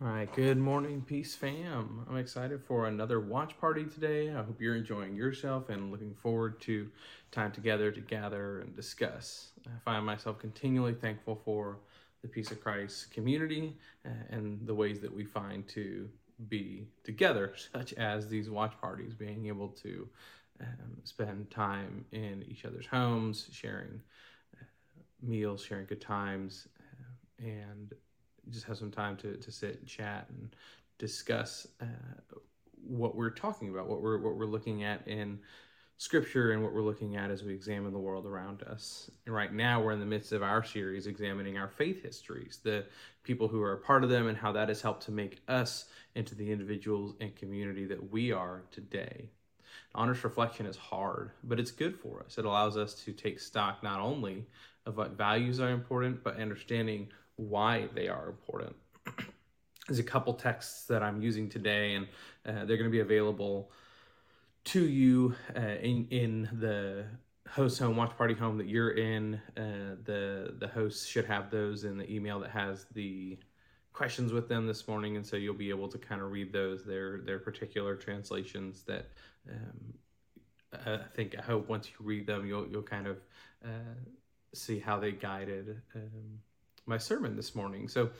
All right, good morning, Peace fam. I'm excited for another watch party today. I hope you're enjoying yourself and looking forward to time together to gather and discuss. I find myself continually thankful for the Peace of Christ community uh, and the ways that we find to be together, such as these watch parties, being able to um, spend time in each other's homes, sharing uh, meals, sharing good times, uh, and just have some time to, to sit and chat and discuss uh, what we're talking about, what we're what we're looking at in scripture and what we're looking at as we examine the world around us. And right now we're in the midst of our series examining our faith histories, the people who are a part of them and how that has helped to make us into the individuals and community that we are today. Honest reflection is hard, but it's good for us. It allows us to take stock not only of what values are important, but understanding why they are important. There's a couple texts that I'm using today, and uh, they're going to be available to you uh, in in the host home watch party home that you're in. Uh, the the host should have those in the email that has the questions with them this morning, and so you'll be able to kind of read those. Their their particular translations that um, I think I hope once you read them, you'll you'll kind of uh, see how they guided. Um, my sermon this morning. So,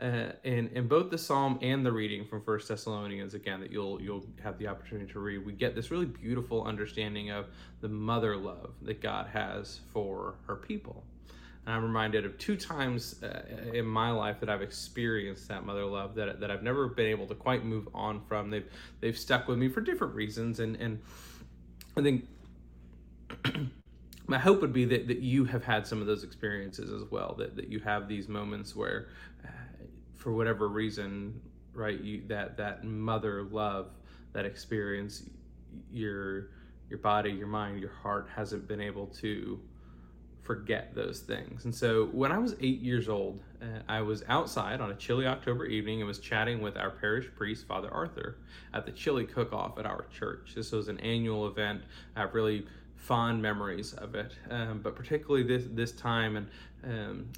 uh, in in both the psalm and the reading from First Thessalonians, again that you'll you'll have the opportunity to read, we get this really beautiful understanding of the mother love that God has for her people. And I'm reminded of two times uh, in my life that I've experienced that mother love that that I've never been able to quite move on from. They've they've stuck with me for different reasons, and and I think. My hope would be that, that you have had some of those experiences as well that, that you have these moments where uh, for whatever reason right you that that mother love that experience your your body your mind your heart hasn't been able to forget those things. And so when i was eight years old uh, i was outside on a chilly october evening and was chatting with our parish priest father arthur at the chili cook-off at our church. This was an annual event. I've really fond memories of it. Um, but particularly this this time, and um,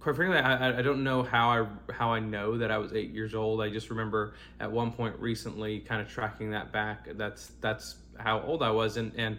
quite frankly, I, I don't know how I how I know that I was eight years old. I just remember at one point recently, kind of tracking that back. That's that's how old I was, and and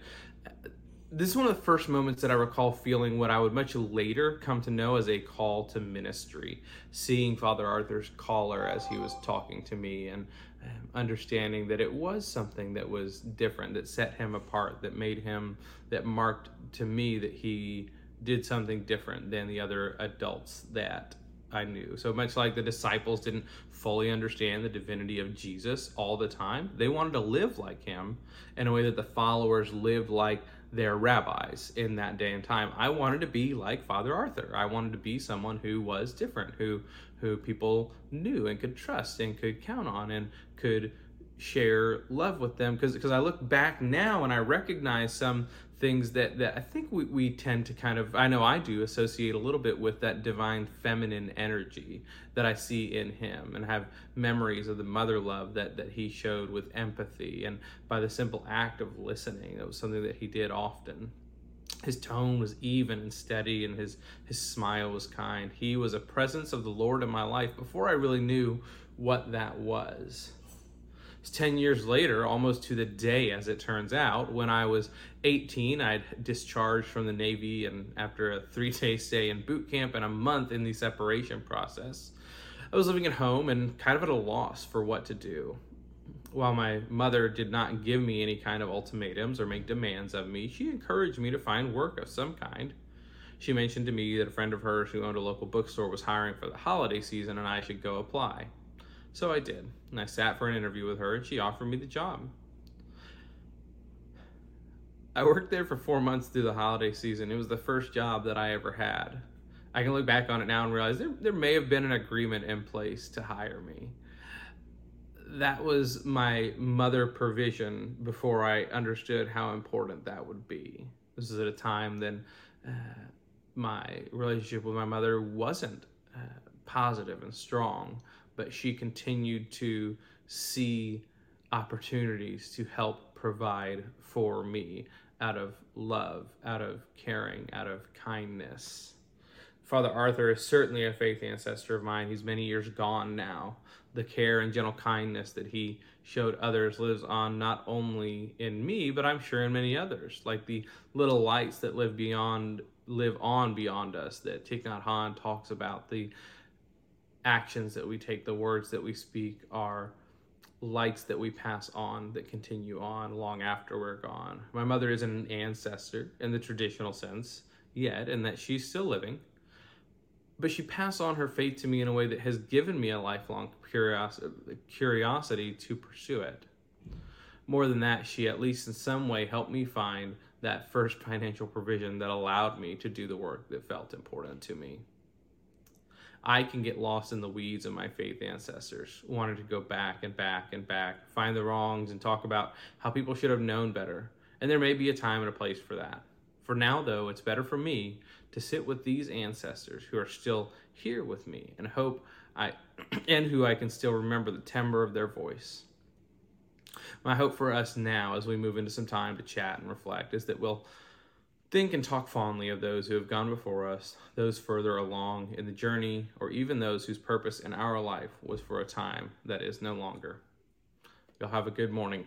this is one of the first moments that I recall feeling what I would much later come to know as a call to ministry. Seeing Father Arthur's collar as he was talking to me and um, understanding that it was something that was different, that set him apart, that made him, that marked to me that he did something different than the other adults that I knew. So much like the disciples didn't fully understand the divinity of Jesus all the time, they wanted to live like him in a way that the followers lived like their rabbis in that day and time. I wanted to be like Father Arthur. I wanted to be someone who was different, who who people knew and could trust and could count on and could share love with them because because I look back now and I recognize some things that that I think we, we tend to kind of I know I do associate a little bit with that divine feminine energy that I see in him and have memories of the mother love that that he showed with empathy and by the simple act of listening. That was something that he did often. His tone was even and steady and his his smile was kind. He was a presence of the lord in my life before i really knew what that was 10 years later, almost to the day as it turns out, when I was 18, I'd discharged from the Navy and after a three day stay in boot camp and a month in the separation process, I was living at home and kind of at a loss for what to do. While my mother did not give me any kind of ultimatums or make demands of me, she encouraged me to find work of some kind. She mentioned to me that a friend of hers who owned a local bookstore was hiring for the holiday season and I should go apply. So I did, and I sat for an interview with her, and she offered me the job. I worked there for four months through the holiday season. It was the first job that I ever had. I can look back on it now and realize there, there may have been an agreement in place to hire me. That was my mother provision before I understood how important that would be. This is at a time then uh, my relationship with my mother wasn't uh, positive and strong but she continued to see opportunities to help provide for me out of love, out of caring, out of kindness. Father Arthur is certainly a faith ancestor of mine. He's many years gone now. The care and gentle kindness that he showed others lives on not only in me, but I'm sure in many others. Like the little lights that live beyond, live on beyond us. That Thich Nhat talks about the actions that we take, the words that we speak are lights that we pass on that continue on long after we're gone. My mother isn't an ancestor in the traditional sense yet, and that she's still living. But she passed on her faith to me in a way that has given me a lifelong curiosity, curiosity to pursue it. More than that, she at least in some way helped me find that first financial provision that allowed me to do the work that felt important to me. I can get lost in the weeds of my faith ancestors, wanting to go back and back and back, find the wrongs, and talk about how people should have known better. And there may be a time and a place for that. For now, though, it's better for me to sit with these ancestors who are still here with me and hope I and who I can still remember the timbre of their voice. My hope for us now as we move into some time to chat and reflect is that we'll think and talk fondly of those who have gone before us, those further along in the journey, or even those whose purpose in our life was for a time that is no longer. You'll have a good morning.